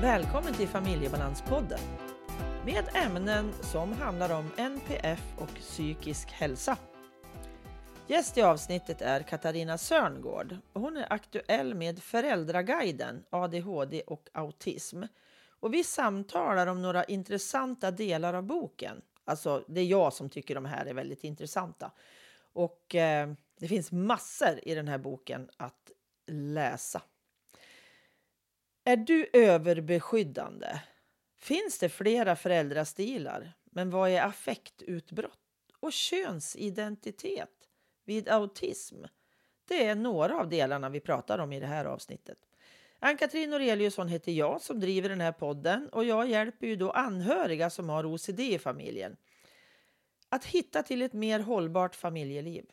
Välkommen till Familjebalanspodden med ämnen som handlar om NPF och psykisk hälsa. Gäst i avsnittet är Katarina Sörngård. Hon är aktuell med Föräldraguiden ADHD och autism. Och vi samtalar om några intressanta delar av boken. Alltså, det är jag som tycker de här är väldigt intressanta. Och eh, det finns massor i den här boken att läsa. Är du överbeskyddande? Finns det flera föräldrastilar? Men vad är affektutbrott och könsidentitet vid autism? Det är några av delarna vi pratar om i det här avsnittet. Ann-Katrin Noreliusson heter jag som driver den här podden och jag hjälper ju då anhöriga som har OCD i familjen att hitta till ett mer hållbart familjeliv.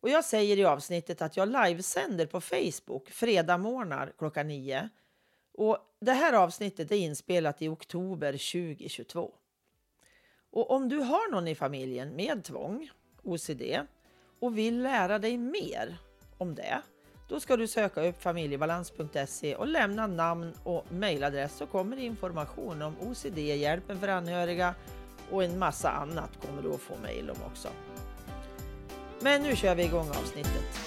Och jag säger i avsnittet att jag livesänder på Facebook fredag morgnar klockan nio. Och det här avsnittet är inspelat i oktober 2022. Och om du har någon i familjen med tvång, OCD, och vill lära dig mer om det, då ska du söka upp familjebalans.se och lämna namn och mejladress så kommer information om OCD, hjälpen för anhöriga och en massa annat kommer du att få mejl om också. Men nu kör vi igång avsnittet.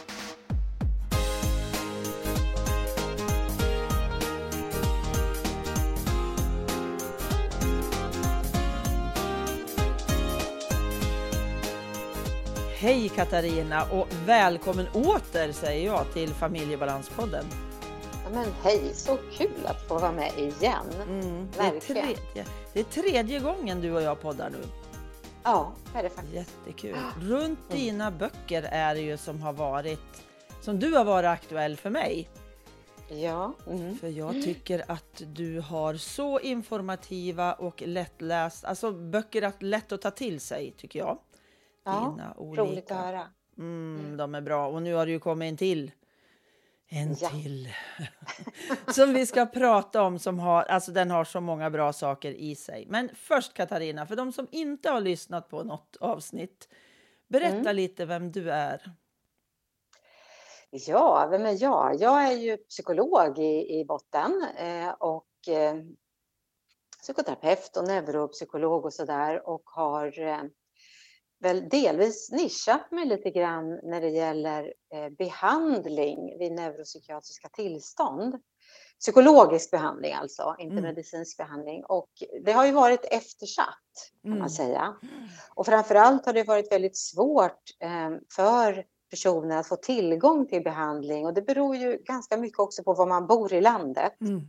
Hej Katarina och välkommen åter säger jag till Familjebalanspodden. Ja, men hej, så kul att få vara med igen. Mm, det, är tredje, det är tredje gången du och jag poddar nu. Ja, det är det faktiskt. Jättekul. Runt mm. dina böcker är det ju som har varit, som du har varit aktuell för mig. Ja. Mm. För jag tycker att du har så informativa och lättläst, alltså böcker att lätt att ta till sig tycker jag. Ja, Dina olika. roligt att höra. Mm, mm. De är bra och nu har det ju kommit en till. En ja. till. som vi ska prata om som har, alltså den har så många bra saker i sig. Men först Katarina, för de som inte har lyssnat på något avsnitt, berätta mm. lite vem du är. Ja, vem är jag? Jag är ju psykolog i, i botten eh, och eh, psykoterapeut och neuropsykolog och sådär och har eh, väl delvis nischat mig lite grann när det gäller eh, behandling vid neuropsykiatriska tillstånd. Psykologisk behandling alltså, inte mm. medicinsk behandling. Och det har ju varit eftersatt kan mm. man säga. Och framförallt har det varit väldigt svårt eh, för personer att få tillgång till behandling och det beror ju ganska mycket också på var man bor i landet. Mm.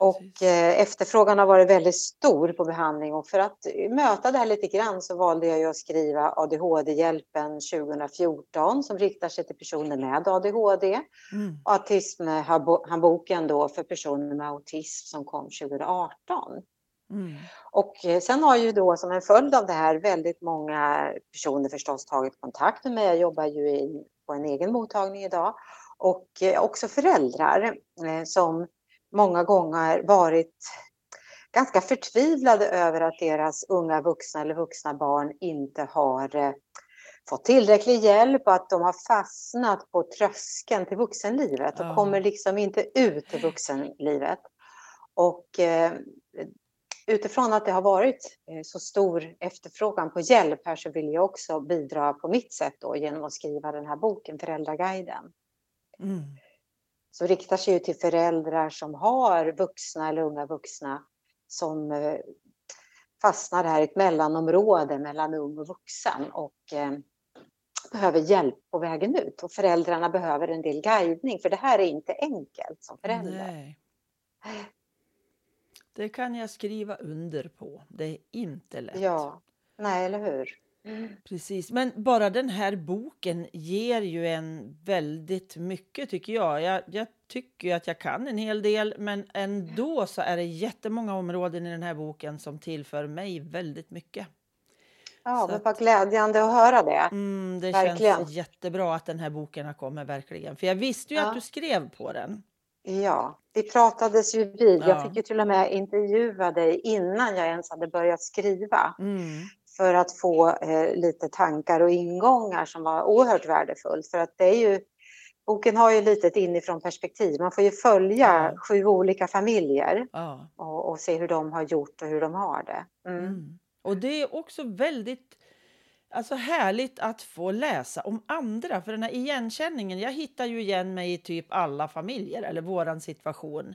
Och eh, efterfrågan har varit väldigt stor på behandling och för att möta det här lite grann så valde jag ju att skriva ADHD-hjälpen 2014 som riktar sig till personer med ADHD. Mm. Autismhandboken då för personer med autism som kom 2018. Mm. Och eh, sen har ju då som en följd av det här väldigt många personer förstås tagit kontakt med mig. Jag jobbar ju i, på en egen mottagning idag och eh, också föräldrar som många gånger varit ganska förtvivlade över att deras unga vuxna eller vuxna barn inte har eh, fått tillräcklig hjälp och att de har fastnat på tröskeln till vuxenlivet och ja. kommer liksom inte ut i vuxenlivet. Och eh, utifrån att det har varit eh, så stor efterfrågan på hjälp här så vill jag också bidra på mitt sätt då genom att skriva den här boken Föräldraguiden. Mm som riktar sig till föräldrar som har vuxna eller unga vuxna som eh, fastnar här i ett mellanområde mellan ung och vuxen och eh, behöver hjälp på vägen ut. Och föräldrarna behöver en del guidning, för det här är inte enkelt som förälder. Nej. Det kan jag skriva under på. Det är inte lätt. Ja, nej, eller hur? Precis, men bara den här boken ger ju en väldigt mycket tycker jag. Jag, jag tycker att jag kan en hel del, men ändå så är det jättemånga områden i den här boken som tillför mig väldigt mycket. Ja, det var glädjande att höra det. Mm, det verkligen. känns jättebra att den här boken har kommit verkligen. För jag visste ju ja. att du skrev på den. Ja, vi pratades ju vid. Ja. Jag fick ju till och med intervjua dig innan jag ens hade börjat skriva. Mm för att få eh, lite tankar och ingångar som var oerhört värdefullt. För att det är ju boken har ju lite ett inifrån perspektiv. Man får ju följa Ja. sju olika familjer Ja. och, och se hur de har gjort och hur de har det. Mm. Mm. Och det är också väldigt alltså härligt att få läsa om andra. För den här igenkänningen, jag hittar ju igen mig i typ alla familjer eller våran situation.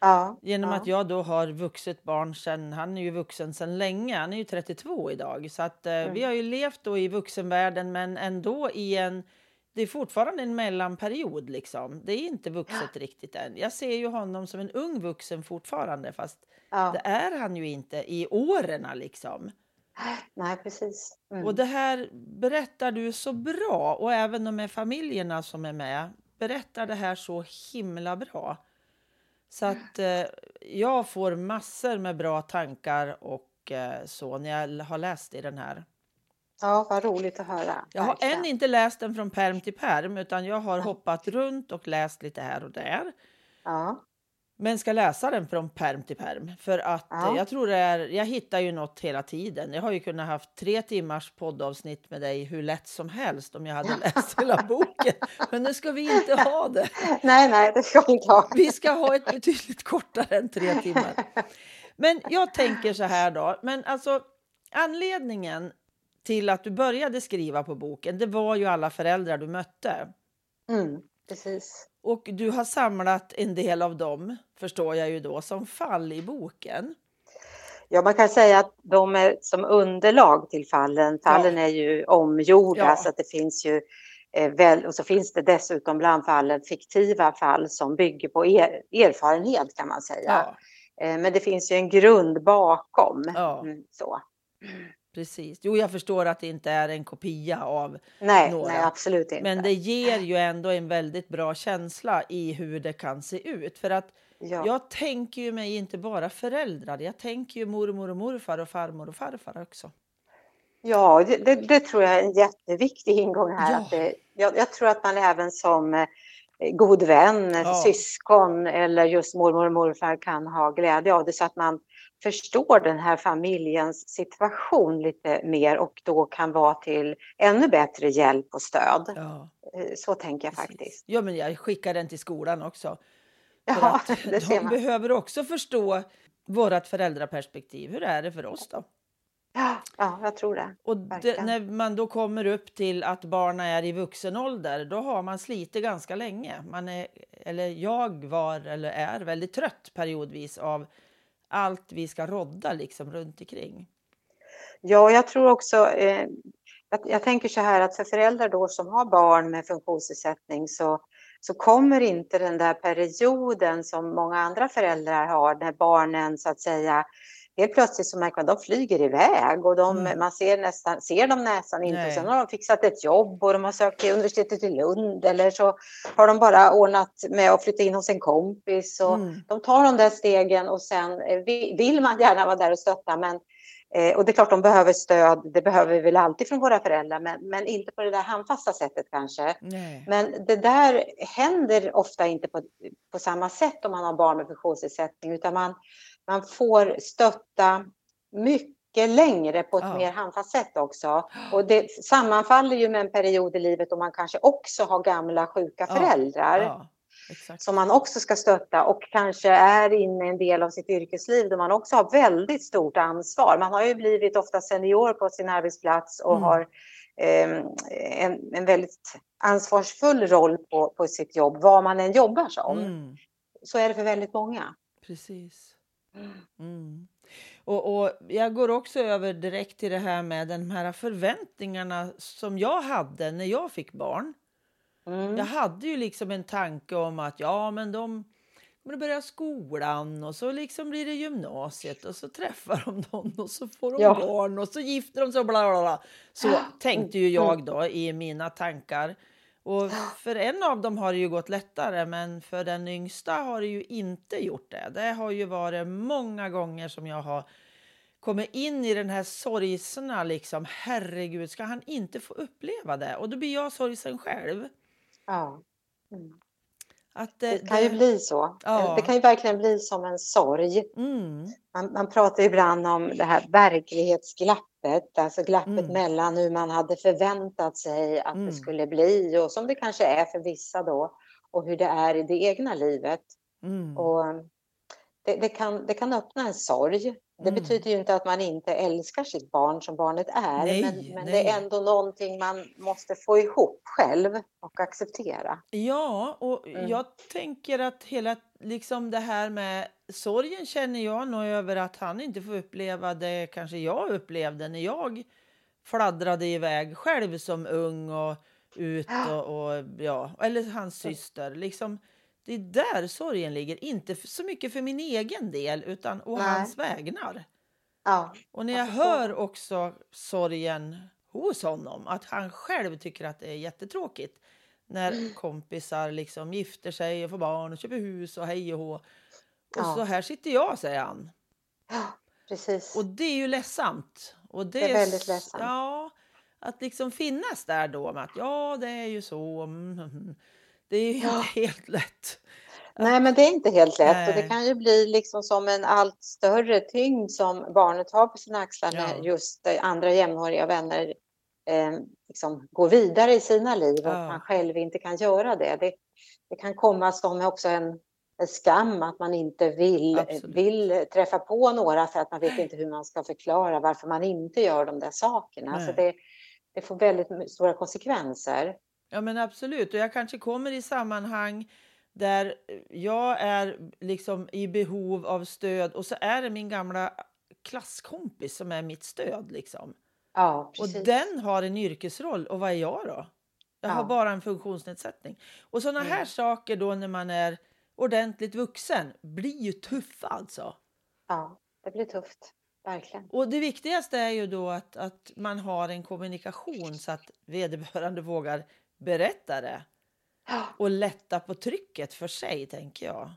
Ja, Genom ja. att jag då har vuxet barn sen, han är ju vuxen sen länge, han är ju 32 idag. Så att eh, Mm. vi har ju levt då i vuxenvärlden men ändå i en, det är fortfarande en mellanperiod liksom. Det är inte vuxet riktigt än. Jag ser ju honom som en ung vuxen fortfarande fast ja. det är han ju inte i åren liksom. Nej, precis. Mm. Och det här berättar du så bra och även de här familjerna som är med berättar det här så himla bra. Så att eh, jag får massor med bra tankar och eh, så när jag har läst i den här. Ja, vad roligt att höra. Jag har verkligen. än inte läst den från perm till perm utan jag har hoppat runt och läst lite här och där. Ja, Men ska läsa den från perm till perm för att Ja. eh, jag tror det är, jag hittar ju något hela tiden. Jag har ju kunnat haft tre timmars poddavsnitt med dig hur lätt som helst om jag hade läst hela boken. Men nu ska vi inte ha det. nej, nej, det ska vi inte ha. Vi ska ha ett betydligt kortare än tre timmar. Men jag tänker så här då, men alltså anledningen till att du började skriva på boken, det var ju alla föräldrar du mötte. Mm, precis. Och du har samlat en del av dem, förstår jag ju då, som fall i boken. Ja, man kan säga att de är som underlag till fallen. Fallen är ju omgjorda Ja. så att det finns ju eh, väl, och så finns det dessutom bland fallen fiktiva fall som bygger på er, erfarenhet kan man säga. Ja, Eh, men det finns ju en grund bakom. Ja. Mm, så. Precis. Jo, jag förstår att det inte är en kopia av, Nej, Några. nej, absolut inte. men det ger ju ändå en väldigt bra känsla i hur det kan se ut. För att ja. jag tänker ju mig inte bara föräldrar, jag tänker ju mormor och morfar och farmor och farfar också. Ja, det, det, det tror jag är en jätteviktig ingång här. Ja. Att det, jag, jag tror att man även som eh, god vän, Ja. syskon eller just mormor och morfar kan ha glädje av det så att man förstår den här familjens situation lite mer och då kan vara till ännu bättre hjälp och stöd. Ja, Eh, Så tänker jag precis. faktiskt. Ja, men jag skickar den till skolan också. Ja, det ser de man. behöver också förstå vårt föräldraperspektiv. Hur är det för oss då? Ja, ja, jag tror det. Och det, när man då kommer upp till att barnen är i vuxen ålder, då har man slitit ganska länge. Man är, eller jag var eller är väldigt trött periodvis av allt vi ska rodda liksom runt omkring. Ja, jag tror också, eh, jag, jag tänker så här att för föräldrar då som har barn med funktionsnedsättning så, så kommer inte den där perioden som många andra föräldrar har när barnen så att säga helt plötsligt så märker man att de flyger iväg och de, Mm. man ser, nästan, ser dem nästan inte. Nej. Sen har de fixat ett jobb och de har sökt till universitetet i Lund eller så har de bara ordnat med att flytta in hos en kompis. Och Mm. De tar de där stegen och sen eh, vi- vill man gärna vara där och stötta men Eh, och det är klart de behöver stöd, det behöver vi väl alltid från våra föräldrar, men, men inte på det där handfasta sättet kanske. Nej. Men det där händer ofta inte på, på samma sätt om man har barn med funktionsnedsättning, utan man, man får stötta mycket längre på ett Ja. mer handfast sätt också. Och det sammanfaller ju med en period i livet då man kanske också har gamla sjuka Ja. föräldrar Ja, exakt. som man också ska stötta och kanske är inne i en del av sitt yrkesliv där man också har väldigt stort ansvar. Man har ju blivit ofta senior på sin arbetsplats och Mm. har eh, en, en väldigt ansvarsfull roll på, på sitt jobb, vad man än jobbar som. Mm, Så är det för väldigt många. precis. Mm. Och, och jag går också över direkt till det här med de här förväntningarna som jag hade när jag fick barn. Mm. Jag hade ju liksom en tanke om att ja, men de kommer att börja skolan och så liksom blir det gymnasiet och så träffar de någon och så får de Ja. barn och så gifter de sig och bla bla bla. Så tänkte ju jag då i mina tankar. Och för en av dem har det ju gått lättare, men för den yngsta har det ju inte gjort det. Det har ju varit många gånger som jag har kommit in i den här sorgsna liksom. Herregud, ska han inte få uppleva det? Och då blir jag sorgsen själv. Ja. Mm. Att Det kan ju bli så. Ja. Det kan ju verkligen bli som en sorg. Mm, Man, man pratar ibland om det här verklighetsglappet glappet, alltså glappet Mm. mellan hur man hade förväntat sig att Mm. det skulle bli och som det kanske är för vissa då och hur det är i det egna livet. Mm. Och det, det, kan, det kan öppna en sorg. Det Mm. betyder ju inte att man inte älskar sitt barn som barnet är, Nej, men, men det är ändå någonting man måste få ihop själv och acceptera. Ja, och Mm. jag tänker att hela liksom det här med sorgen känner jag nog över att han inte får uppleva det kanske jag upplevde när jag fladdrade iväg själv som ung och ut och, och ja, eller hans syster. Liksom, det är där sorgen ligger, inte så mycket för min egen del utan å Nej. hans vägnar. Ja, Och när Jag hör också sorgen hos honom, att han själv tycker att det är jättetråkigt när Mm. kompisar liksom gifter sig och får barn och köper hus och hej och hå. Och Ja. så här sitter jag, säger han. ja precis. Och det är ju ledsamt. Och det, Det är väldigt ledsamt. Ja, att liksom finnas där då med att ja, det är ju så. mm, mm, mm. Det är ju inte Ja. helt lätt. Nej, men det är inte helt lätt och det kan ju bli liksom som en allt större tyngd som barnet har på sina axlar när Ja. just eh, andra jämnåriga vänner eh, liksom går vidare i sina liv och Ja. man själv inte kan göra det. Det, det kan komma som också en, en skam att man inte vill, Absolut. vill träffa på några för att man vet inte hur man ska förklara varför man inte gör de där sakerna. Så det, det får väldigt stora konsekvenser. Ja men absolut, och jag kanske kommer i sammanhang där jag är liksom i behov av stöd och så är det min gamla klasskompis som är mitt stöd liksom. Ja, Och precis. den har en yrkesroll och vad är jag då? Jag har Ja. bara en funktionsnedsättning. Och sådana här Mm. saker då när man är ordentligt vuxen blir ju tuffa alltså. Ja, det blir tufft. Verkligen. Och det viktigaste är ju då att, att man har en kommunikation så att vederbörande vågar berätta det Ja. och lätta på trycket för sig, tänker jag.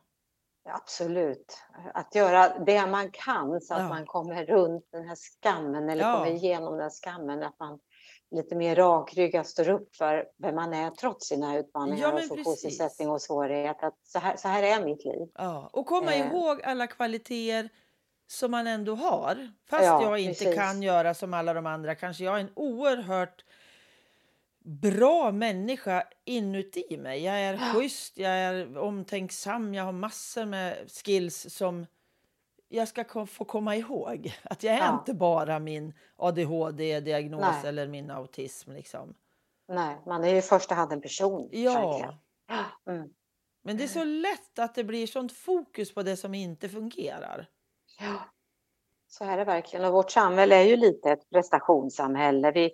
Absolut. Att göra det man kan så att Ja. man kommer runt den här skammen eller Ja. kommer igenom den skammen. Att man lite mer rakryggat står upp för vem man är trots sina utmaningar Ja, och funktionsnedsättning och svårigheter. Att så, här, så här är mitt liv. Ja, och komma Eh. ihåg alla kvaliteter som man ändå har. Fast Ja, jag inte precis. kan göra som alla de andra kanske jag är en oerhört bra människa inuti mig. Jag är schysst, jag är omtänksam, jag har massor med skills som jag ska få komma ihåg. Att jag är Ja. inte bara min ADHD-diagnos eller min autism. Liksom. Nej, man är ju i första hand en person. Ja. Ja. Mm. men det är så lätt att det blir sånt fokus på det som inte fungerar. Ja, så är det verkligen. Och vårt samhälle är ju lite ett prestationssamhälle. Vi,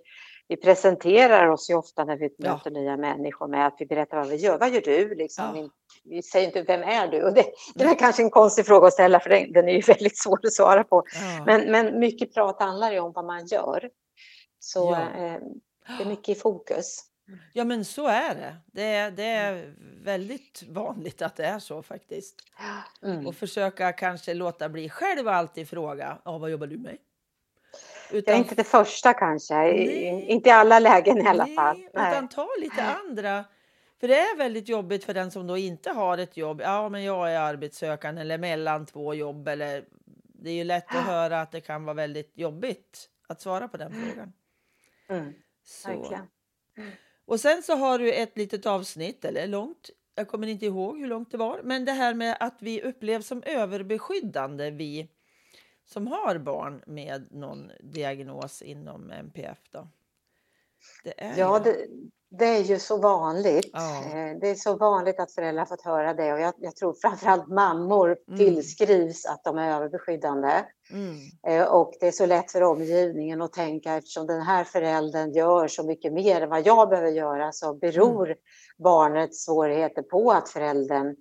vi presenterar oss ju ofta när vi Ja. möter nya människor med att vi berättar vad vi gör. Vad gör du? Liksom. Ja. Vi, vi säger inte vem är du? Och det, det är kanske en konstig fråga att ställa för den, den är ju väldigt svår att svara på. Ja. Men, men mycket prat handlar ju om vad man gör. Så eh, det är mycket i fokus. Ja, men så är det. Det är, det är väldigt vanligt att det är så faktiskt. Mm. Och försöka kanske låta bli själv alltid fråga, ja, vad jobbar du med? Utan, inte det första kanske, Nej. inte i alla lägen i alla nej, fall. Nej. utan ta lite andra. För det är väldigt jobbigt för den som då inte har ett jobb. Ja, men jag är arbetssökande eller mellan två jobb. Eller, det är ju lätt att höra att det kan vara väldigt jobbigt att svara på den frågan. Mm, Så. verkligen. Och sen så har du ett litet avsnitt, eller långt, jag kommer inte ihåg hur långt det var, men det här med att vi upplevs som överbeskyddande, vi som har barn med någon diagnos inom MPF. Då. Det är Ja, det, det är ju så vanligt. Ja. Eh, Det är så vanligt att föräldrar fått höra det och jag, jag tror framförallt mammor Mm. tillskrivs att de är överbeskyddande. Mm. Eh, Och det är så lätt för omgivningen att tänka eftersom den här föräldern gör så mycket mer än vad jag behöver göra så beror Mm. barnets svårigheter på att föräldern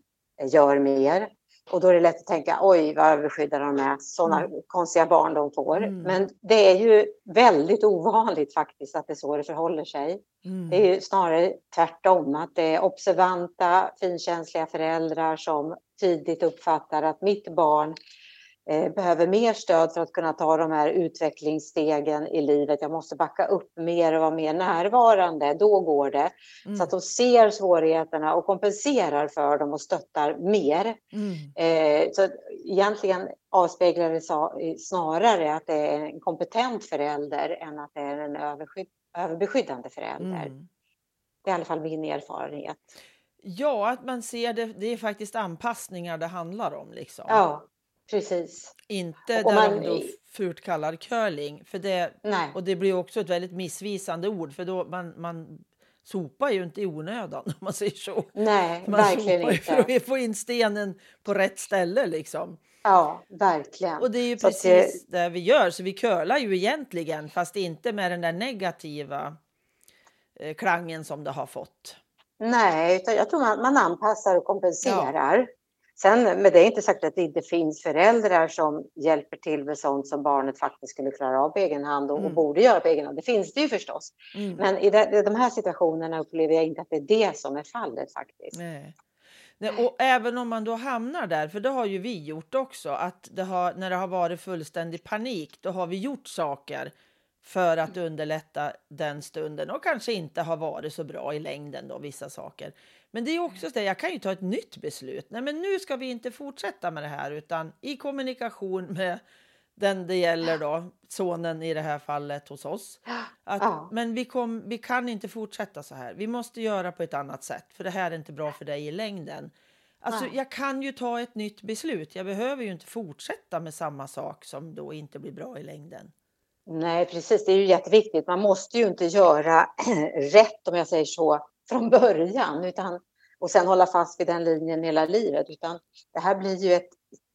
gör mer. Och då är det lätt att tänka oj vad överbeskyddade de är, sådana konstiga barn de får. Mm. Men det är ju väldigt ovanligt faktiskt att det är så det förhåller sig. Mm. Det är ju snarare tvärtom, att det är observanta, finkänsliga föräldrar som tidigt uppfattar att mitt barn behöver mer stöd för att kunna ta de här utvecklingsstegen i livet. Jag måste backa upp mer och vara mer närvarande. Då går det. Mm. Så att de ser svårigheterna och kompenserar för dem och stöttar mer. Mm. Eh, så egentligen avspeglar det snarare att det är en kompetent förälder än att det är en överbeskyddande förälder. Mm. Det är i alla fall min erfarenhet. Ja, att man ser det. Det är faktiskt anpassningar det handlar om. Liksom. Ja, precis. Inte och där man då fult kallar curling. För det, Nej. Och det blir också ett väldigt missvisande ord för då man, man sopar ju inte i onödan om man säger så. Nej, man verkligen inte. för att få in stenen på rätt ställe liksom. Ja, verkligen. Och det är ju så precis det... det vi gör. Så vi curlar ju egentligen fast inte med den där negativa eh, klangen som det har fått. Nej, utan jag tror man, man anpassar och kompenserar. Ja. Sen, men det är inte sagt att det inte finns föräldrar som hjälper till med sånt som barnet faktiskt skulle klara av på egen hand och, mm. och borde göra på egen hand. Det finns det ju förstås. Mm. Men i de, de, här situationerna upplever jag inte att det är det som är fallet faktiskt. Nej. Nej, och även om man då hamnar där, för det har ju vi gjort också, att det har, när det har varit fullständig panik, då har vi gjort saker för att underlätta den stunden och kanske inte har varit så bra i längden då vissa saker. Men det är också så jag kan ju ta ett nytt beslut. Nej, men nu ska vi inte fortsätta med det här utan i kommunikation med den det gäller då, sonen i det här fallet hos oss. Att, ja. Men vi, kom, vi kan inte fortsätta så här. Vi måste göra på ett annat sätt för det här är inte bra för dig i längden. Alltså, jag kan ju ta ett nytt beslut. Jag behöver ju inte fortsätta med samma sak som då inte blir bra i längden. Nej, precis. Det är ju jätteviktigt. Man måste ju inte göra rätt, om jag säger så, från början utan, och sen hålla fast vid den linjen hela livet. Utan det här blir ju ett,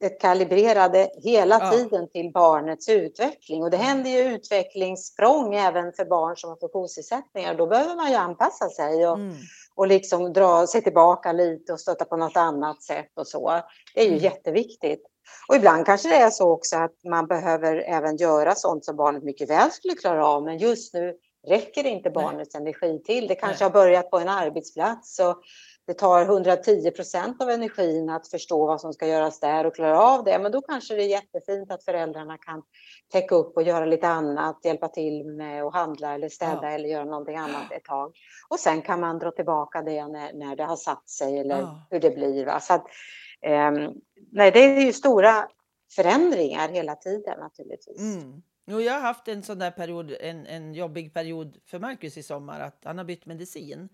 ett kalibrerade hela ja. tiden till barnets utveckling. Och det händer ju utvecklingssprång även för barn som har funktionsnedsättningar. Då behöver man ju anpassa sig och, mm. och liksom dra sig tillbaka lite och stötta på något annat sätt och så. Det är ju mm. jätteviktigt. Och ibland kanske det är så också att man behöver även göra sånt som barnet mycket väl skulle klara av, men just nu räcker inte barnets Nej. energi till. Det kanske Nej. har börjat på en arbetsplats och det tar 110 procent av energin att förstå vad som ska göras där och klara av det. Men då kanske det är jättefint att föräldrarna kan täcka upp och göra lite annat, hjälpa till med att handla eller städa ja. eller göra någonting annat ett tag. Och sen kan man dra tillbaka det när, när det har satt sig eller ja. hur det blir. Va? Så att, um, nej, det är ju stora förändringar hela tiden naturligtvis. Mm. Jo, jag har haft en sån där period, en, en jobbig period för Marcus i sommar, att han har bytt medicin.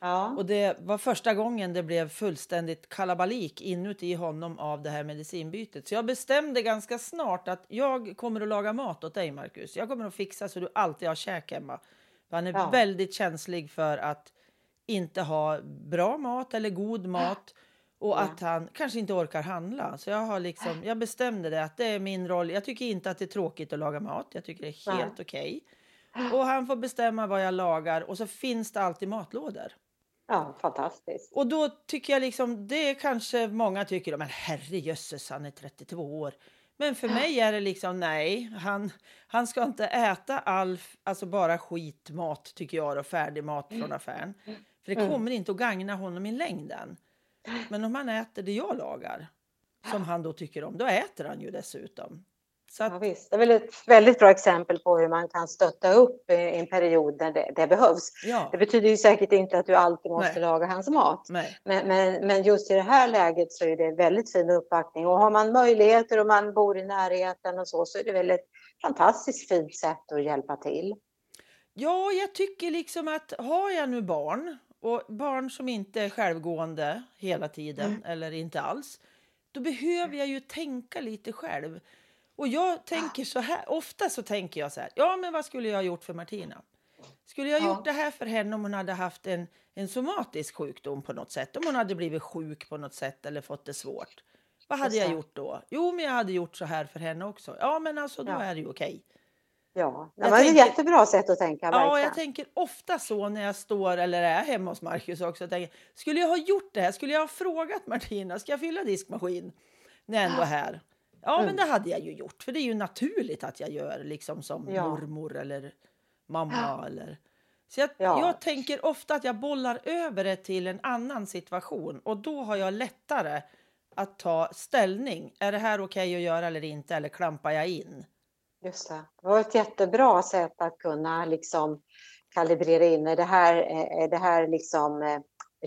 Ja. Och det var första gången det blev fullständigt kalabalik inuti honom av det här medicinbytet. Så jag bestämde ganska snart att jag kommer att laga mat åt dig, Marcus. Jag kommer att fixa så du alltid har käk hemma. För han är ja. väldigt känslig för att inte ha bra mat eller god mat. Och att han kanske inte orkar handla. Så jag, har liksom, jag bestämde det att det är min roll. Jag tycker inte att det är tråkigt att laga mat. Jag tycker det är helt okej. Okay. Och han får bestämma vad jag lagar och så finns det alltid matlådor. Ja, fantastiskt. Och då tycker jag liksom, det kanske många tycker, men herrejösses, han är 32 år. Men för mig är det liksom nej, han, han ska inte äta all, alltså bara skitmat tycker jag och färdig mat från mm. affären. För det mm. kommer inte att gagna honom i längden. Men om han äter det jag lagar, som han då tycker om, då äter han ju dessutom. Så att... ja, visst. Det är väl ett väldigt bra exempel på hur man kan stötta upp i en period när det, det behövs. Ja. Det betyder ju säkert inte att du alltid måste Nej. laga hans mat. Men, men, men, just i det här läget så är det väldigt fin uppbackning. Och har man möjligheter och man bor i närheten och så, så är det väl ett fantastiskt fint sätt att hjälpa till. Ja, jag tycker liksom att har jag nu barn och barn som inte är självgående hela tiden mm. eller inte alls, då behöver jag ju tänka lite själv. Och jag tänker så här, ofta så tänker jag så här, ja men vad skulle jag ha gjort för Martina? Skulle jag ha gjort det här för henne om hon hade haft en, en somatisk sjukdom på något sätt? Om hon hade blivit sjuk på något sätt eller fått det svårt? Vad hade jag gjort då? Jo, men jag hade gjort så här för henne också. Ja, men alltså då ja. är det ju okej. Ja, det var ett jättebra sätt att tänka. Ja, verkligen. jag tänker ofta så när jag står eller är hemma hos Marcus också. Tänker, skulle jag ha gjort det här? Skulle jag ha frågat Martina, ska jag fylla diskmaskin när jag ändå är här? Ja, mm. men det hade jag ju gjort, för det är ju naturligt att jag gör liksom som ja. mormor eller mamma eller så jag, ja. jag tänker ofta att jag bollar över det till en annan situation och då har jag lättare att ta ställning. Är det här okej okay att göra eller inte? Eller klampar jag in? Just det. Det var ett jättebra sätt att kunna liksom kalibrera in. Är det här, är det här liksom eh,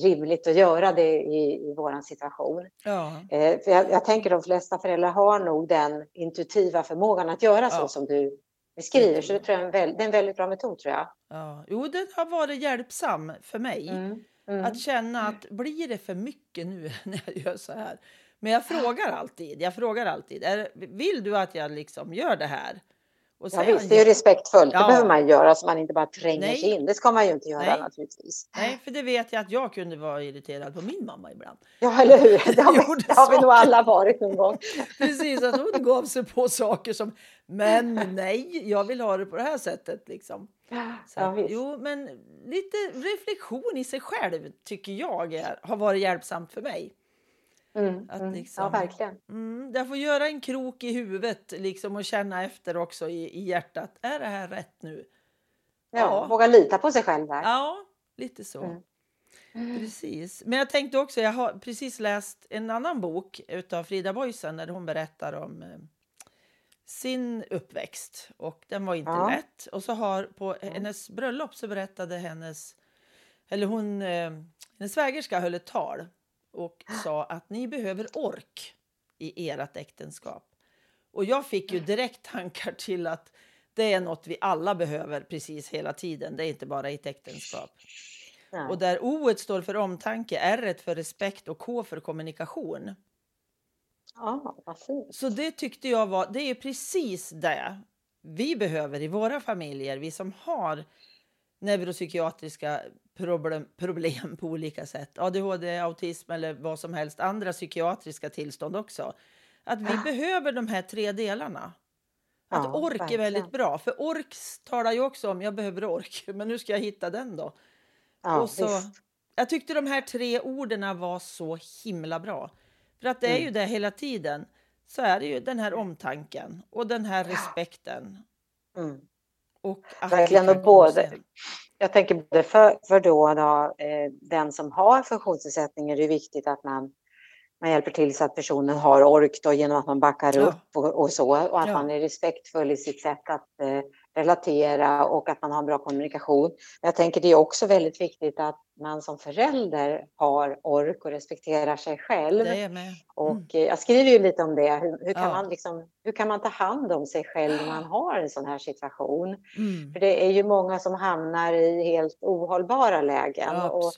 rimligt att göra det i, i vår situation? Ja. Eh, för jag, jag, tänker de flesta föräldrar har nog den intuitiva förmågan att göra så som du beskriver. Så det, tror jag är en, det är en väldigt bra metod tror jag. Ja. Jo, den har varit hjälpsam för mig. Mm. Mm. Att känna att blir det för mycket nu när jag gör så här? Men jag frågar alltid. Jag frågar alltid. Är, vill du att jag liksom gör det här? Och ja, visst, det är ju respektfullt. Ja. Det behöver man göra så man inte bara tränger Nej. sig in. Det ska man ju inte göra Nej. naturligtvis. Nej, för det vet jag att jag kunde vara irriterad på min mamma ibland. Ja, eller hur? Det har, vi, det har vi nog alla varit någon gång. Precis, att hon gav sig på saker som men nej, jag vill ha det på det här sättet liksom. Så, ja, jo, men lite reflektion i sig själv tycker jag är, har varit hjälpsamt för mig. Mm, att liksom, ja, verkligen. Mm, jag får göra en krok i huvudet liksom, och känna efter också i, i hjärtat. Är det här rätt nu? Ja, ja. våga lita på sig själv. Där. Ja, lite så. Mm. Mm. Precis. Men jag tänkte också, jag har precis läst en annan bok av Frida Boisen där hon berättar om eh, sin uppväxt och den var inte ja. lätt. Och så har på hennes bröllop så berättade hennes, eller hon, eh, hennes svägerska höll ett tal och sa att ni behöver ork i ert äktenskap. Och jag fick ju direkt tankar till att det är något vi alla behöver precis hela tiden. Det är inte bara i ett äktenskap. Nej. Och där O står för omtanke, R för respekt och K för kommunikation. Ja, vad fint. Så det tyckte jag var, det är precis det vi behöver i våra familjer, vi som har neuropsykiatriska problem, problem på olika sätt. ADHD, autism eller vad som helst, andra psykiatriska tillstånd också. Att vi ja. behöver de här tre delarna. Att ja, ork verkligen. är väldigt bra, för ork talar ju också om jag behöver ork, men nu ska jag hitta den då. Ja, och så, jag tyckte de här tre orden var så himla bra. För att det är mm. ju det hela tiden. Så är det ju den här omtanken och den här respekten. Mm. Och Verkligen, och både, jag tänker både för, för då, då eh, den som har funktionsnedsättning är det viktigt att man, man hjälper till så att personen har ork då, genom att man backar ja. upp och, och, så och att ja. man är respektfull i sitt sätt att eh, relatera och att man har en bra kommunikation. Men jag tänker det är också väldigt viktigt att man som förälder har ork och respekterar sig själv. Mm. Och jag skriver ju lite om det. Hur, hur kan ja. man liksom, hur kan man ta hand om sig själv när man har en sån här situation? Mm. För det är ju många som hamnar i helt ohållbara lägen. Ja, och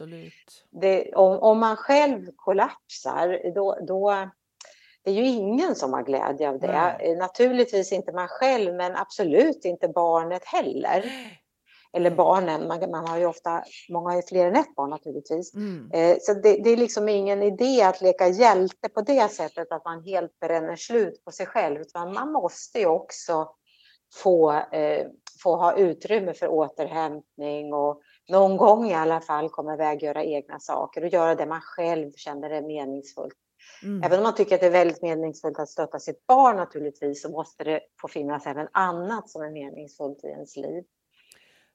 det, om, om, man själv kollapsar, då, då det är ju ingen som har glädje av det. Mm. Naturligtvis inte man själv, men absolut inte barnet heller. Eller barnen, man, man har ju ofta, många har ju fler än ett barn naturligtvis. Mm. Eh, så det, det, är liksom ingen idé att leka hjälte på det sättet att man helt bränner slut på sig själv. Utan man måste ju också få, eh, få ha utrymme för återhämtning och någon gång i alla fall komma iväg och göra egna saker och göra det man själv känner är meningsfullt. Mm. Även om man tycker att det är väldigt meningsfullt att stötta sitt barn naturligtvis så måste det få finnas även annat som är meningsfullt i ens liv.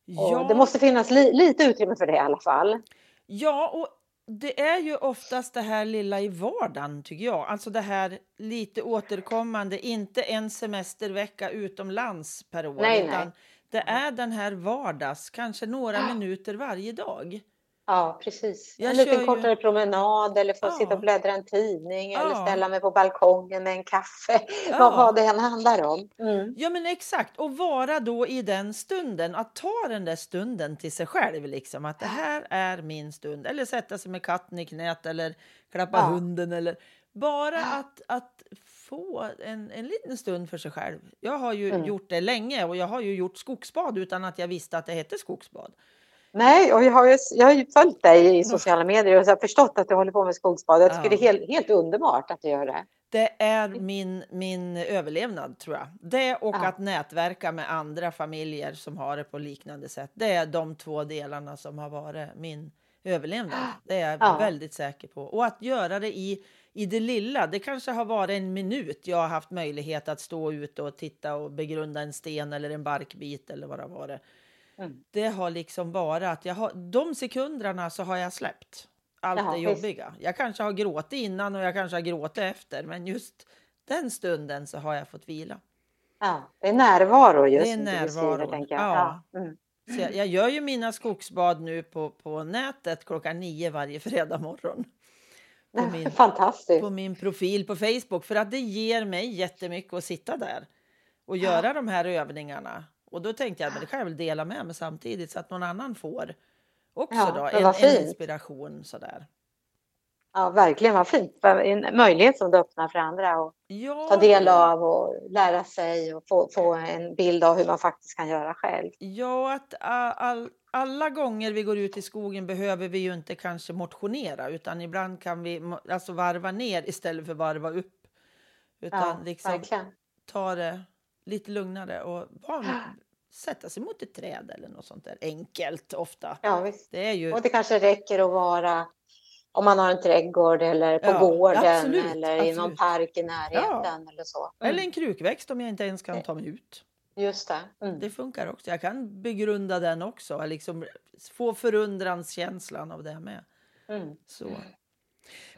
Ja. det måste finnas li lite utrymme för det i alla fall. Ja, och det är ju oftast det här lilla i vardagen tycker jag. Alltså det här lite återkommande, inte en semestervecka utomlands per år. Nej, utan nej. Det är den här vardags, kanske några ja. minuter varje dag. Ja, precis. Jag en liten kortare ju... promenad eller få ja. sitta och bläddra en tidning ja. eller ställa mig på balkongen med en kaffe. Ja. Vad, det än handlar om. Mm. Ja, men exakt. Och vara då i den stunden. Att ta den där stunden till sig själv. Liksom. Att det här är min stund. Eller sätta sig med katten i knät eller klappa hunden. Eller bara att, att få en, en liten stund för sig själv. Jag har ju mm. gjort det länge och jag har ju gjort skogsbad utan att jag visste att det hette skogsbad. Nej, och jag har ju, jag har ju följt dig i sociala medier och så förstått att du håller på med skogsbad. Jag tycker ja. det är helt, helt underbart att du gör det. Det är min, min överlevnad, tror jag. Det och ja. att nätverka med andra familjer som har det på liknande sätt. Det är de två delarna som har varit min överlevnad. Det är jag ja. väldigt säker på. Och att göra det i, i det lilla. Det kanske har varit en minut jag har haft möjlighet att stå ute och titta och begrunda en sten eller en barkbit eller vad det har varit. Mm. Det har liksom bara att jag har, de sekunderna så har jag släppt allt Jaha, det visst. jobbiga. Jag kanske har gråtit innan och jag kanske har gråtit efter, men just den stunden så har jag fått vila. Ja, det är närvaro just Det är närvaro, tänker jag. ja. Ja. Mm. Så jag, jag gör ju mina skogsbad nu på, på nätet klockan nio varje fredag morgon. På min, Fantastiskt. på min profil på Facebook för att det ger mig jättemycket att sitta där och göra de här övningarna. Och då tänkte jag att det kan jag väl dela med mig samtidigt så att någon annan får också Ja, då, en, en inspiration sådär. Ja, verkligen vad fint. En möjlighet som det öppnar för andra att Ja, ta del av och lära sig och få, få en bild av hur man faktiskt kan göra själv. Ja, att all, alla gånger vi går ut i skogen behöver vi ju inte kanske motionera utan ibland kan vi alltså varva ner istället för varva upp. Utan Ja, liksom verkligen. ta det lite lugnare och vara, sätta sig mot ett träd eller något sånt där enkelt ofta. Ja, visst. Det är ju Och det kanske räcker att vara om man har en trädgård eller på Ja, gården absolut, eller i någon absolut. park i närheten eller så. Mm. eller en krukväxt om jag inte ens kan ta mig ut. Just det. Mm. Det funkar också. Jag kan begrunda den också, liksom få förundranskänslan av det med. Mm. Så.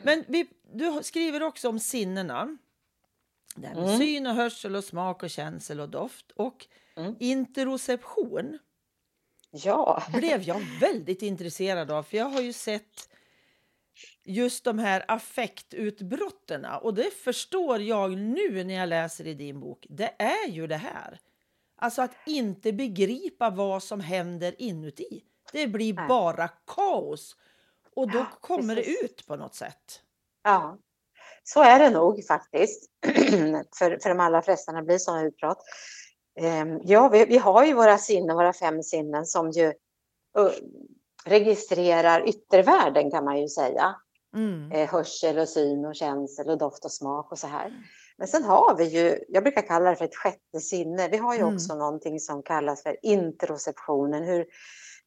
Men vi, du skriver också om sinnena. Det här med Mm. syn och hörsel och smak och känsel och doft. Och Mm. interoception Ja. blev jag väldigt intresserad av. För jag har ju sett just de här affektutbrotten. Och det förstår jag nu när jag läser i din bok. Det är ju det här. Alltså att inte begripa vad som händer inuti. Det blir bara kaos. Och då Ja, kommer det precis. ut på något sätt. Ja, så är det nog faktiskt. för, för de allra flesta när det blir sådana utbrott. Ehm, Ja, vi, vi har ju våra sinnen, våra fem sinnen som ju registrerar yttervärlden kan man ju säga. Mm. Eh, hörsel och syn och känsel och doft och smak och så här. Men sen har vi ju, jag brukar kalla det för ett sjätte sinne. Vi har ju Mm. också någonting som kallas för interoceptionen. Hur,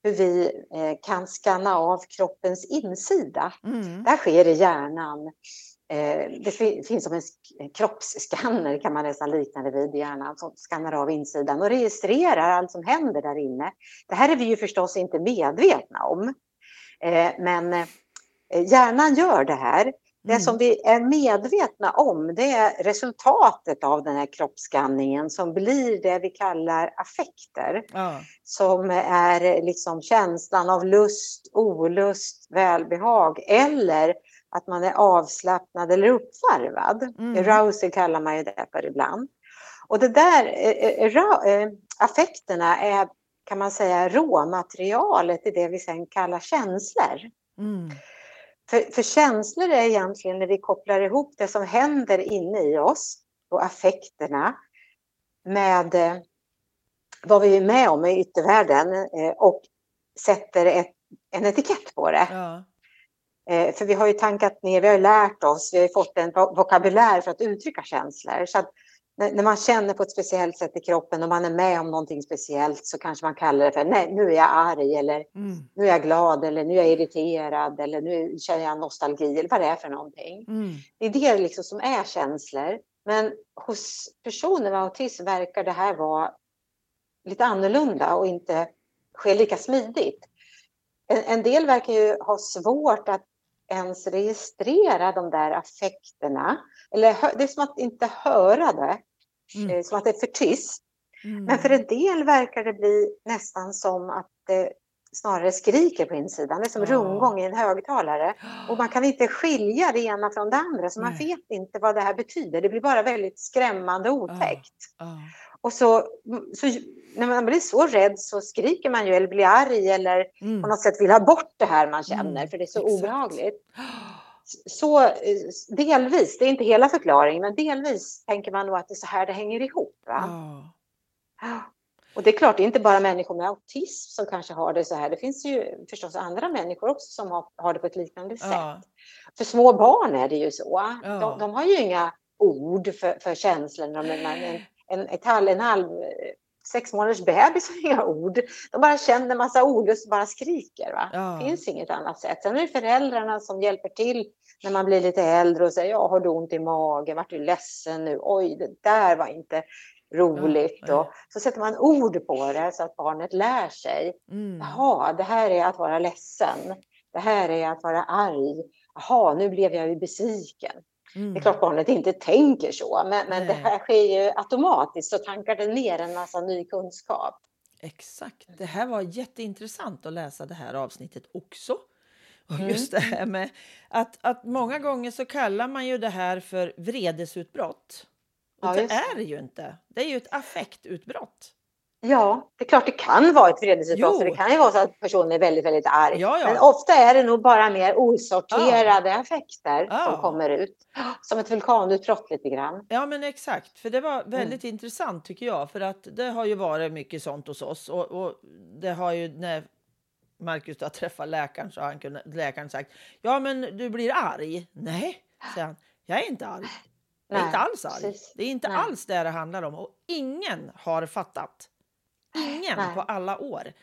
hur vi eh, kan skanna av kroppens insida. Mm. Det här sker i hjärnan. Eh, det fi- finns som en sk- kroppsskanner kan man nästan likna det vid i hjärnan som skannar av insidan och registrerar allt som händer där inne. Det här är vi ju förstås inte medvetna om. Eh, men eh, hjärnan gör det här. Det Mm. som vi är medvetna om det är resultatet av den här kroppsskanningen som blir det vi kallar affekter Ja. som är liksom känslan av lust, olust, välbehag eller att man är avslappnad eller uppvarvad. Mm. Arousal kallar man ju det för ibland. Och det där, eh, affekterna är kan man säga råmaterialet i det vi sen kallar känslor. Mm. För, för känslor är egentligen när vi kopplar ihop det som händer inne i oss och affekterna med eh, vad vi är med om i yttervärlden eh, och sätter ett, en etikett på det. Ja. Eh, för vi har ju tankat ner, vi har lärt oss, vi har fått en vo- vokabulär för att uttrycka känslor. Så att när, när man känner på ett speciellt sätt i kroppen och man är med om någonting speciellt så kanske man kallar det för nej, nu är jag arg eller Mm. nu är jag glad eller nu är jag irriterad eller nu känner jag nostalgi eller vad det är för någonting. Mm. Det är det liksom som är känslor. Men hos personer med autism verkar det här vara lite annorlunda och inte ske lika smidigt. En, en del verkar ju ha svårt att ens registrera de där affekterna. Eller det är som att inte höra det, Mm. eh, som att det är för tyst. Mm. Men för en del verkar det bli nästan som att det snarare skriker på insidan. Det är som Ja. rundgång i en högtalare. Och man kan inte skilja det ena från det andra, så man Nej. vet inte vad det här betyder. Det blir bara väldigt skrämmande otäckt. Ja. Och så, så när man blir så rädd så skriker man ju eller blir arg eller på Mm. något sätt vill ha bort det här man känner, Mm, för det är så exakt. obehagligt. Så eh, delvis, det är inte hela förklaringen, men delvis tänker man nog att det är så här det hänger ihop. Ja. Och det är klart, det är inte bara människor med autism som kanske har det så här. Det finns ju förstås andra människor också som har, har det på ett liknande sätt. För små barn är det ju så. Ja. De, de har ju inga ord för, för känslor. De, en, ett halv, en halv eh, sex månaders bebis har inga ord. De bara känner massa olust och bara skriker. Va? Ja. Det finns inget annat sätt. Sen är det föräldrarna som hjälper till när man blir lite äldre och säger ja, har du ont i magen? Vart du ledsen nu? Oj, det där var inte roligt. Ja, och så sätter man ord på det så att barnet lär sig. Mm. Jaha, det här är att vara ledsen. Det här är att vara arg. Jaha, nu blev jag ju besviken. Mm. Det är klart barnet inte tänker så, men, men det här sker ju automatiskt så tankar det ner en massa ny kunskap. Exakt. Det här var jätteintressant att läsa det här avsnittet också. Och mm. just det här med att, att många gånger så kallar man ju det här för vredesutbrott. Och ja, det är det ju inte. Det är ju ett affektutbrott. Ja, det är klart det kan vara ett vredesutbrott. Det kan ju vara så att personen är väldigt, väldigt arg. Ja, ja. Men ofta är det nog bara mer osorterade ja. affekter som kommer ut. Som ett vulkanutbrott lite grann. Ja, men exakt. För det var väldigt mm. intressant tycker jag. För att det har ju varit mycket sånt hos oss. Och, och det har ju när Marcus har träffat läkaren så har han kunnat, läkaren sagt Ja, men du blir arg. Nej, säger han. Jag är inte arg. Jag är Nej, inte alls arg. Precis. Det är inte Nej. alls det det handlar om. Och ingen har fattat. Ingen Nej. på alla år.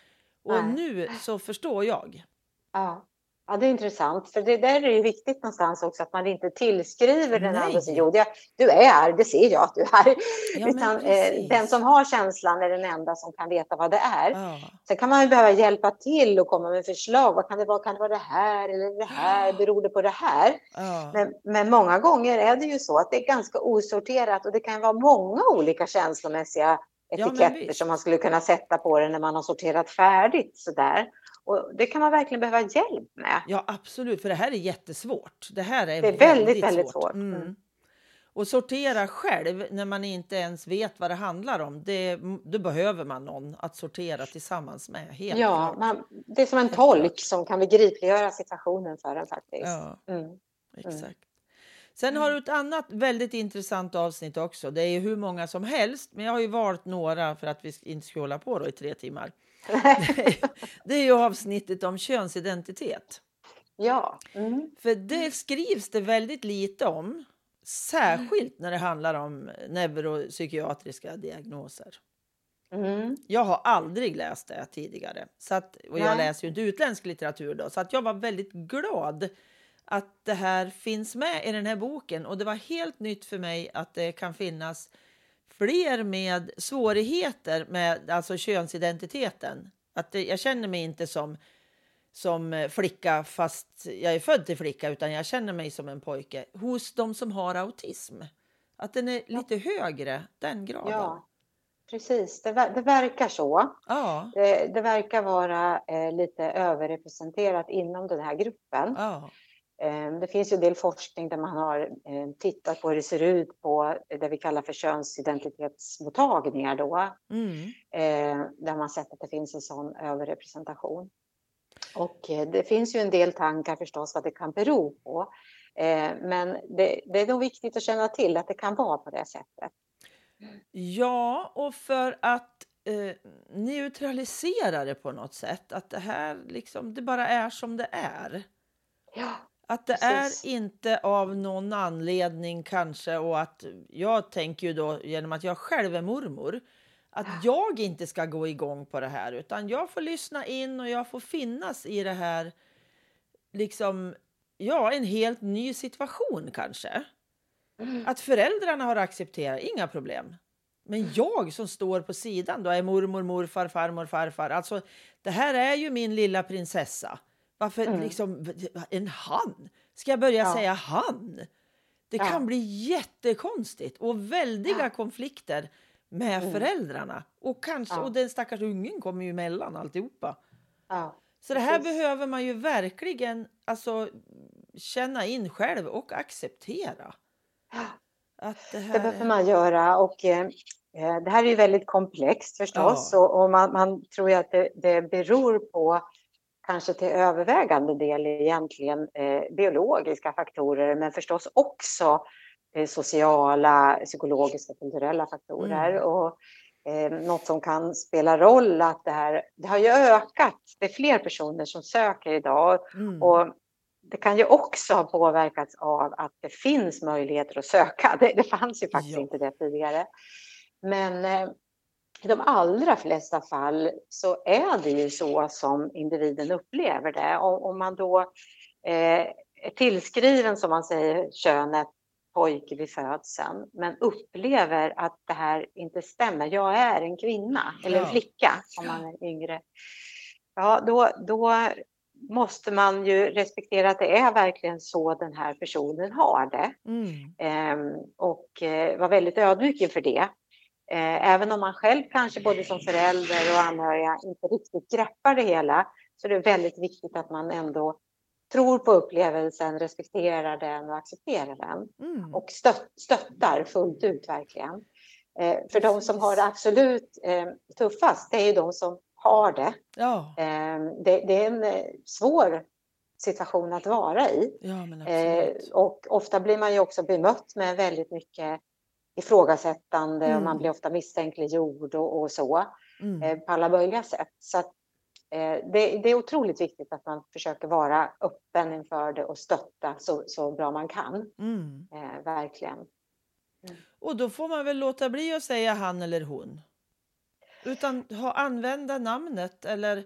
Och nu så förstår jag. Ja. Ja, det är intressant, för det där är ju viktigt någonstans också att man inte tillskriver den andra jo, det, du är, det ser jag att du är. Ja, Utan eh, den som har känslan är den enda som kan veta vad det är. Ja. Sen kan man ju behöva hjälpa till och komma med förslag. Vad kan det vara? Kan det vara det här eller det här? Beror det på det här? Ja. Men, men många gånger är det ju så att det är ganska osorterat och det kan vara många olika känslomässiga etiketter som man skulle kunna sätta på det när man har sorterat färdigt sådär. Och det kan man verkligen behöva hjälp med. Ja, absolut, för det här är jättesvårt. Det här är, det är väldigt, väldigt, väldigt svårt. svårt. Mm. Mm. Och sortera själv när man inte ens vet vad det handlar om, det, då behöver man någon att sortera tillsammans med. Helt ja, man, det är som en tolk som kan begripliggöra situationen för en faktiskt. Ja, mm. exakt. Sen har du ett annat väldigt intressant avsnitt också. Det är hur många som helst, men jag har ju valt några för att vi inte ska hålla på då i tre timmar. det är ju avsnittet om könsidentitet. Ja. Mm. För det skrivs det väldigt lite om, särskilt när det handlar om neuropsykiatriska diagnoser. Mm. Jag har aldrig läst det tidigare. Så att, och jag Nej. läser ju inte utländsk litteratur då, så att jag var väldigt glad att det här finns med i den här boken. Och det var helt nytt för mig att det kan finnas fler med svårigheter med alltså könsidentiteten. Att det, jag känner mig inte som, som flicka fast jag är född till flicka utan jag känner mig som en pojke hos de som har autism. Att den är lite högre, den graden. Ja, precis. Det, det verkar så. Ja. Det, det verkar vara eh, lite överrepresenterat inom den här gruppen. Ja. Ehm, det finns ju en del forskning där man har ehm, tittat på hur det ser ut på det vi kallar för könsidentitetsmottagningar då. Mm. Ehm, där man sett att det finns en sån överrepresentation. Och eh, det finns ju en del tankar förstås vad det kan bero på. Men det, det är nog viktigt att känna till att det kan vara på det sättet. Ja, och för att eh, neutralisera det på något sätt, att det här liksom, det bara är som det är. Ja. Att det Precis. är inte av någon anledning kanske och att jag tänker ju då genom att jag själv är mormor att jag inte ska gå igång på det här utan jag får lyssna in och jag får finnas i det här liksom ja, en helt ny situation kanske. Mm. Att föräldrarna har accepterat, inga problem. Men jag som står på sidan då är mormor, morfar, farmor, farfar. Alltså, det här är ju min lilla prinsessa. Varför mm. liksom en han? Ska jag börja ja. säga han? Det ja. kan bli jättekonstigt och väldiga ja. konflikter med mm. föräldrarna. Och, kanske, och den stackars ungen kommer ju emellan alltihopa. Ja. Så det här Precis. behöver man ju verkligen alltså, känna in själv och acceptera. Att det, här... det behöver man göra. Och, eh, det här är ju väldigt komplext förstås. Ja. Och, och man, man, tror ju att det, det beror på kanske till övervägande del egentligen eh, biologiska faktorer men förstås också eh, sociala, psykologiska, kulturella faktorer. Mm. Och, eh, något som kan spela roll att det här, det har ju ökat. Det är fler personer som söker idag mm. och det kan ju också ha påverkats av att det finns möjligheter att söka. Det, det fanns ju faktiskt ja. inte det tidigare. Men eh, i de allra flesta fall så är det ju så som individen upplever det. Om, om man då eh, är tillskriven, som man säger, könet pojke vid födseln, men upplever att det här inte stämmer. Jag är en kvinna eller en flicka om man är yngre. Ja, då, då måste man ju respektera att det är verkligen så den här personen har det. Mm. Ehm, och eh, vara väldigt ödmjuk inför det. Eh, även om man själv kanske både som förälder och anhöriga inte riktigt greppar det hela så är det väldigt viktigt att man ändå tror på upplevelsen, respekterar den och accepterar den. Mm. Och stött, stöttar fullt ut verkligen. Eh, för de som har det absolut eh, tuffast, det är ju de som har det. Ja, Eh, det. Det är en svår situation att vara i. ja, och ofta blir man ju också bemött med väldigt mycket ifrågasättande och Mm. man blir ofta misstänkliggjord och, och så Mm. eh, på alla möjliga sätt. Så att, eh, det, det är otroligt viktigt att man försöker vara öppen inför det och stötta så, så bra man kan. Mm. Eh, verkligen. Och då får man väl låta bli att säga han eller hon. Utan ha, använda namnet eller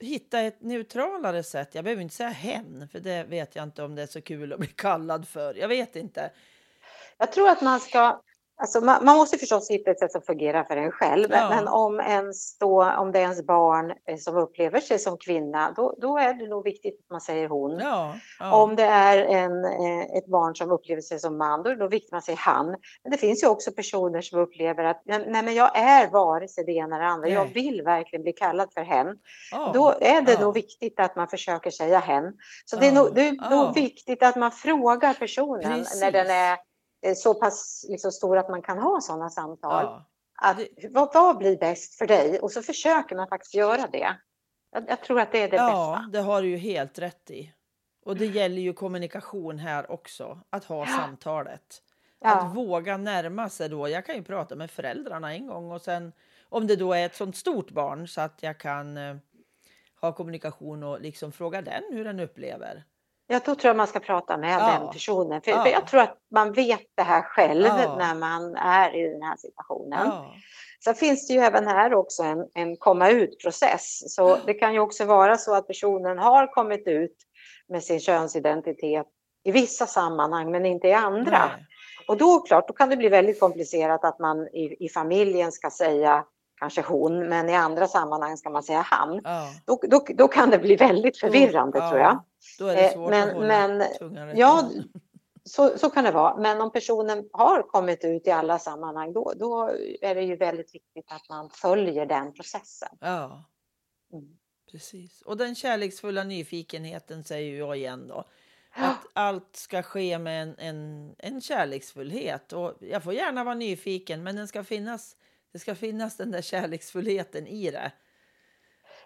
hitta ett neutralare sätt. Jag behöver inte säga hen, för det vet jag inte om det är så kul att bli kallad för. Jag vet inte. Jag tror att man ska Alltså man, man måste förstås hitta ett sätt som fungerar för en själv. Ja. Men om, ens då, om det är ens barn eh, som upplever sig som kvinna, då, då är det nog viktigt att man säger hon. Ja, ja. Om det är en, eh, ett barn som upplever sig som man, då är det nog viktigt att man säger han. Men det finns ju också personer som upplever att nej, men jag är vare sig det ena eller det andra. Jag Nej. vill verkligen bli kallad för hen. ja. Då är det ja. nog viktigt att man försöker säga hen. Så det är, nog, det är nog viktigt att man frågar personen Precis. när den är så pass liksom, stor att man kan ha sådana samtal. Ja. Att, vad, vad blir bäst för dig? Och så försöker man faktiskt göra det. Jag, jag tror att det är det ja, bästa. det har du ju helt rätt i. Och det gäller ju kommunikation här också, att ha samtalet. Ja. Att våga närma sig då. Jag kan ju prata med föräldrarna en gång och sen om det då är ett sånt stort barn så att jag kan eh, ha kommunikation och liksom fråga den hur den upplever. Jag då tror jag man ska prata med Ja. den personen. För, Ja. för jag tror att man vet det här själv Ja. när man är i den här situationen. Ja, Sen finns det ju även här också en, en komma ut-process. Så det kan ju också vara så att personen har kommit ut med sin könsidentitet i vissa sammanhang men inte i andra. nej. Och då klart, då kan det bli väldigt komplicerat att man i, i familjen ska säga kanske hon, men i andra sammanhang ska man säga han. Ja. Då, då, då kan det bli väldigt förvirrande Ja, tror jag. Då är det Eh, svårt men- att hålla men- tungan rätt ja. Så, så kan det vara. Men om personen har kommit ut i alla sammanhang, då, då är det ju väldigt viktigt att man följer den processen. Ja, Mm. precis. Och den kärleksfulla nyfikenheten säger jag igen då. Att allt ska ske med en, en, en kärleksfullhet. Och jag får gärna vara nyfiken, men den ska finnas, det ska finnas den där kärleksfullheten i det.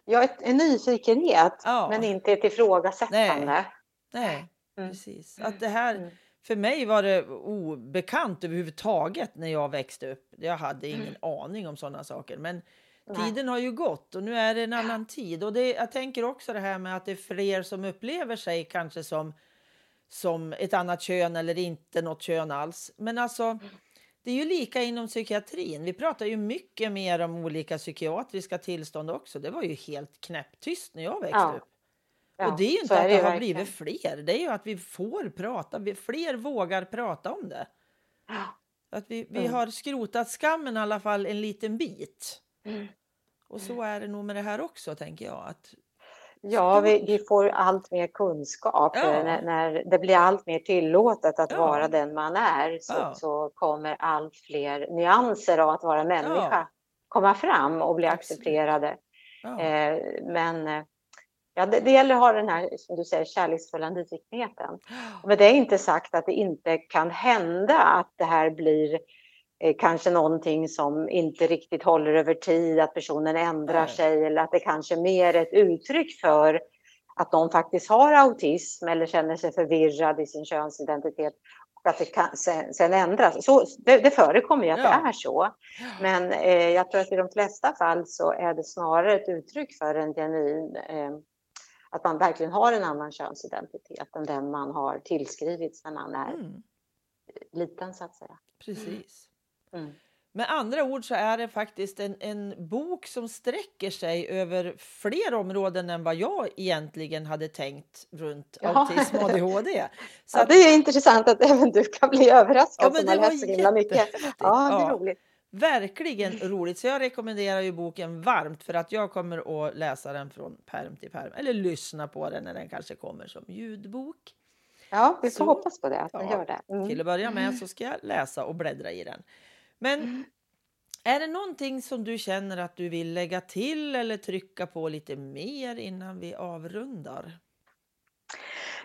Ja, ett, en nyfikenhet, Ja. men inte ett ifrågasättande. Nej, Mm. precis. Att det här, Mm. för mig var det obekant överhuvudtaget när jag växte upp. Jag hade ingen aning om sådana saker. Men Mm. Nej. tiden har ju gått och nu är det en annan tid. Och det, jag tänker också det här med att det är fler som upplever sig kanske som, som ett annat kön eller inte något kön alls. Men alltså, det är ju lika inom psykiatrin. Vi pratar ju mycket mer om olika psykiatriska tillstånd också. Det var ju helt knäpptyst när jag växte Ja. upp. Ja, och det är ju inte att det, ju har verkligen. blivit fler. Det är ju att vi får prata. Fler vågar prata om det. Ja. Att vi, vi Mm. har skrotat skammen i alla fall en liten bit. Mm. Och så är det nog med det här också, tänker jag. Att, Ja, vi, vi får allt mer kunskap. Ja. Eh, När, när det blir allt mer tillåtet att Ja. vara den man är så, Ja. så kommer allt fler nyanser av att vara människa komma fram och bli accepterade. Eh, men eh, ja, det, det gäller att ha den här, som du säger, kärleksfulla nyfikenheten. Men det är inte sagt att det inte kan hända att det här blir kanske någonting som inte riktigt håller över tid, att personen ändrar Nej. sig eller att det kanske mer är ett uttryck för att någon faktiskt har autism eller känner sig förvirrad i sin könsidentitet och att det kan, sen, sen ändras. Så, det, det förekommer ju att Ja. det är så. Men eh, jag tror att i de flesta fall så är det snarare ett uttryck för en genuin eh, att man verkligen har en annan könsidentitet än den man har tillskrivits när man är mm, liten så att säga. precis. Mm. Med andra ord så är det faktiskt en, en bok som sträcker sig över fler områden än vad jag egentligen hade tänkt runt Ja. autism och ADHD. Så Ja, det är intressant att även du kan bli överraskad Ja, men som det har läst så himla mycket. Ja, det är Ja. roligt. verkligen roligt. Så jag rekommenderar ju boken varmt för att jag kommer att läsa den från perm till perm eller lyssna på den när den kanske kommer som ljudbok. Ja, vi får Så, hoppas på det, att den gör det. Mm. Till att börja med så ska jag läsa och bläddra i den. Men Mm. är det någonting som du känner att du vill lägga till eller trycka på lite mer innan vi avrundar?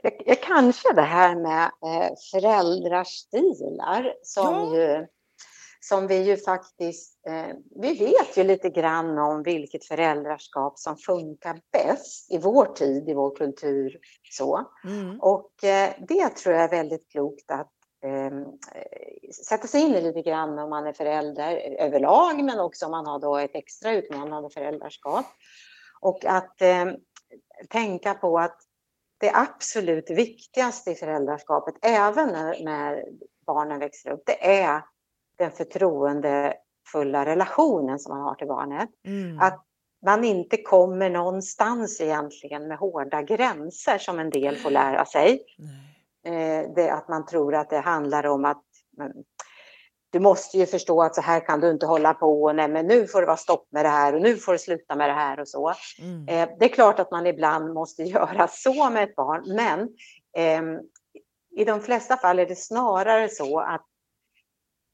Jag, jag, kanske det här med eh, föräldrastilar som, Ja. ju, som vi ju faktiskt, eh, vi vet ju lite grann om vilket föräldraskap som funkar bäst i vår tid, i vår kultur. Så. Mm. Och eh, det tror jag är väldigt klokt att sätta sig in i lite grann om man är förälder överlag, men också om man har då ett extra utmanande föräldraskap. Och att eh, tänka på att det absolut viktigaste i föräldraskapet, även när, när barnen växer upp, det är den förtroendefulla relationen som man har till barnet. Mm. Att man inte kommer någonstans egentligen med hårda gränser som en del får lära sig. Nej. Eh, det, att man tror att det handlar om att du måste ju förstå att så här kan du inte hålla på och nej, men nu får det vara stopp med det här och nu får du sluta med det här och så. Mm. Eh, det är klart att man ibland måste göra så med ett barn, men eh, i de flesta fall är det snarare så att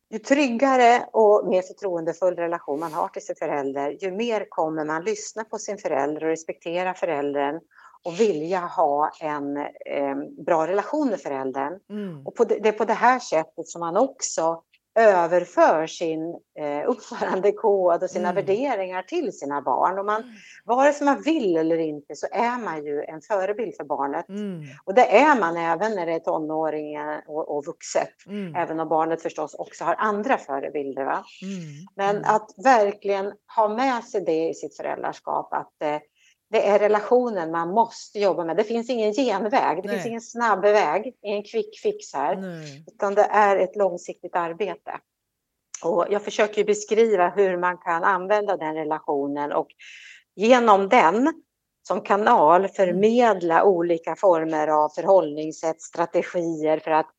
ju tryggare och mer förtroendefull relation man har till sin förälder, ju mer kommer man lyssna på sin förälder och respektera föräldern och vilja ha en eh, bra relation med föräldern. Mm. Och det, det är på det här sättet som man också överför sin eh, uppförandekod och sina Mm. värderingar till sina barn. Och man, vare sig man vill eller inte så är man ju en förebild för barnet. Mm. Och det är man även när det är tonåring och, och vuxet. Mm. Även om barnet förstås också har andra förebilder. Va? Mm. Men Mm. att verkligen ha med sig det i sitt föräldraskap. Att eh, det är relationen man måste jobba med. Det finns ingen genväg. Det Nej. finns ingen snabb väg. Ingen quick fix här. Nej. Utan det är ett långsiktigt arbete. Och jag försöker beskriva hur man kan använda den relationen och genom den som kanal förmedla olika former av förhållningssätt, strategier för att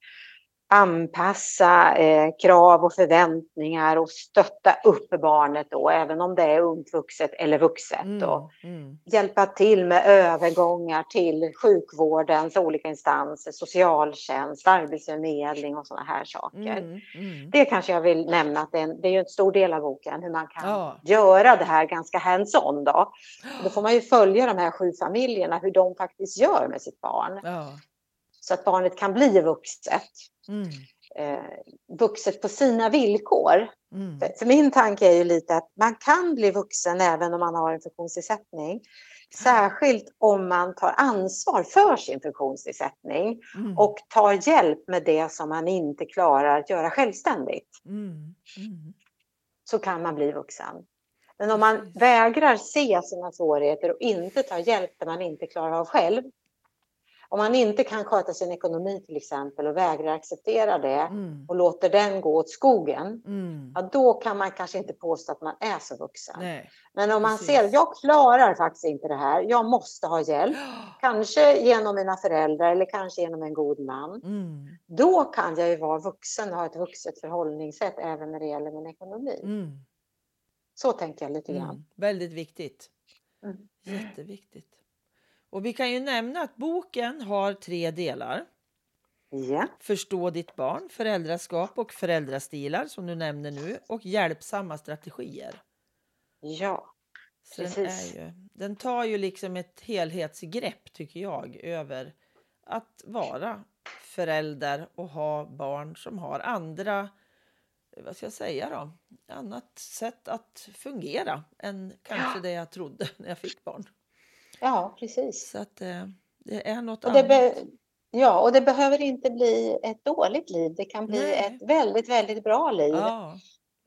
anpassa eh, krav och förväntningar och stötta upp barnet då, även om det är ungt vuxet eller vuxet. Mm. Mm. hjälpa till med övergångar till sjukvårdens olika instanser, socialtjänst, arbetsförmedling och sådana här saker. Mm. Mm. Det kanske jag vill nämna att det är en, det är en stor del av boken, hur man kan Ja. göra det här ganska hands-on. Då. då får man ju följa de här sju familjerna, hur de faktiskt gör med sitt barn. Ja. Så att barnet kan bli vuxet. Mm. Eh, vuxet på sina villkor. Mm. För, för min tanke är ju lite att man kan bli vuxen även om man har en funktionsnedsättning. Särskilt om man tar ansvar för sin funktionsnedsättning Mm. och tar hjälp med det som man inte klarar att göra självständigt. Mm. Mm. Så kan man bli vuxen. Men om man vägrar se sina svårigheter och inte tar hjälp där man inte klarar av själv. Om man inte kan sköta sin ekonomi till exempel och vägrar acceptera det Mm. och låter den gå åt skogen. Mm. Ja, då kan man kanske inte påstå att man är så vuxen. Nej. Men om man Precis. ser att jag klarar faktiskt inte det här, jag måste ha hjälp, kanske genom mina föräldrar eller kanske genom en god man. Mm. Då kan jag ju vara vuxen och ha ett vuxet förhållningssätt även när det gäller min ekonomi. Mm. Så tänker jag lite grann. Mm. Väldigt viktigt. Mm. Jätteviktigt. Och vi kan ju nämna att boken har tre delar. Ja, Förstå ditt barn, föräldraskap och föräldrastilar som du nämner nu och hjälpsamma strategier. ja, Så den, Precis. är ju, den tar ju liksom ett helhetsgrepp tycker jag över att vara förälder och ha barn som har andra, vad ska jag säga då, annat sätt att fungera än kanske det jag trodde när jag fick barn. Ja precis. Så att eh, det är något Och det, annat. ja, och det behöver inte bli ett dåligt liv. Det kan bli Nej. ett väldigt, väldigt bra liv. Ja,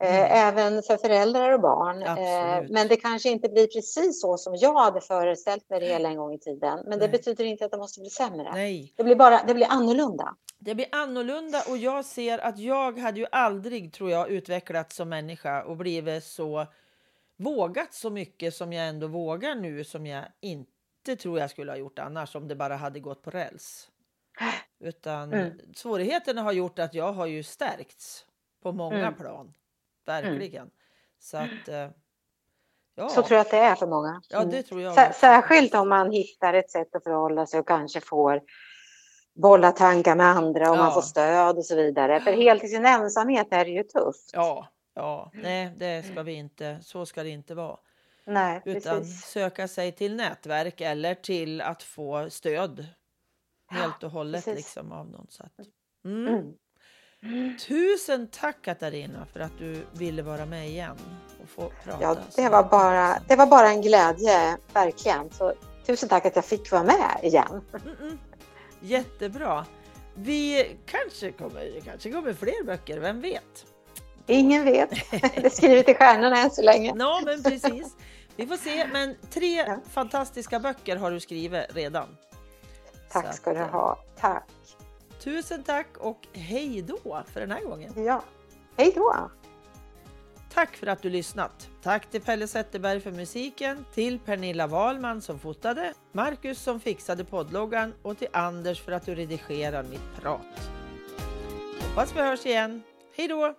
Eh, Även för föräldrar och barn. Eh, Absolut. Men det kanske inte blir precis så som jag hade föreställt mig det hela en gång i tiden. Men det Nej. betyder inte att det måste bli sämre. nej. Det blir bara det blir annorlunda. Det blir annorlunda och jag ser att jag hade ju aldrig, tror jag, utvecklats som människa och blivit så vågat så mycket som jag ändå vågar nu som jag inte tror jag skulle ha gjort annars om det bara hade gått på räls. Utan Mm. svårigheterna har gjort att jag har ju stärkts på många Mm. plan. verkligen. Mm. Så att eh, Ja. Så tror jag att det är för många. Ja, det tror jag. Mm. Särskilt om man hittar ett sätt att förhålla sig och kanske får bolla tankar med andra och ja. man får stöd och så vidare. För helt i sin ensamhet är det ju tufft. Ja, ja, nej, det ska vi inte. Så ska det inte vara. Nej, Utan precis. söka sig till nätverk eller till att få stöd helt och hållet liksom av någon sätt. Mm. Mm. Tusen tack Katarina för att du ville vara med igen och få prata. Ja, det var bara, det var bara en glädje, verkligen. Så, tusen tack att jag fick vara med igen. Mm -mm. Jättebra. Vi kanske kommer, kanske kommer fler böcker, vem vet? Ingen vet. Det är skrivet i stjärnorna än så länge. Ja, men precis. Vi får se. Men tre ja. fantastiska böcker har du skrivit redan. Tack ska du ha. Tack. Tusen tack och hej då för den här gången. Ja, hej då. Tack för att du lyssnat. Tack till Pelle Zetterberg för musiken, till Pernilla Wahlman som fotade, Marcus som fixade poddloggan och till Anders för att du redigerar mitt prat. Hoppas vi hörs igen. Hej då!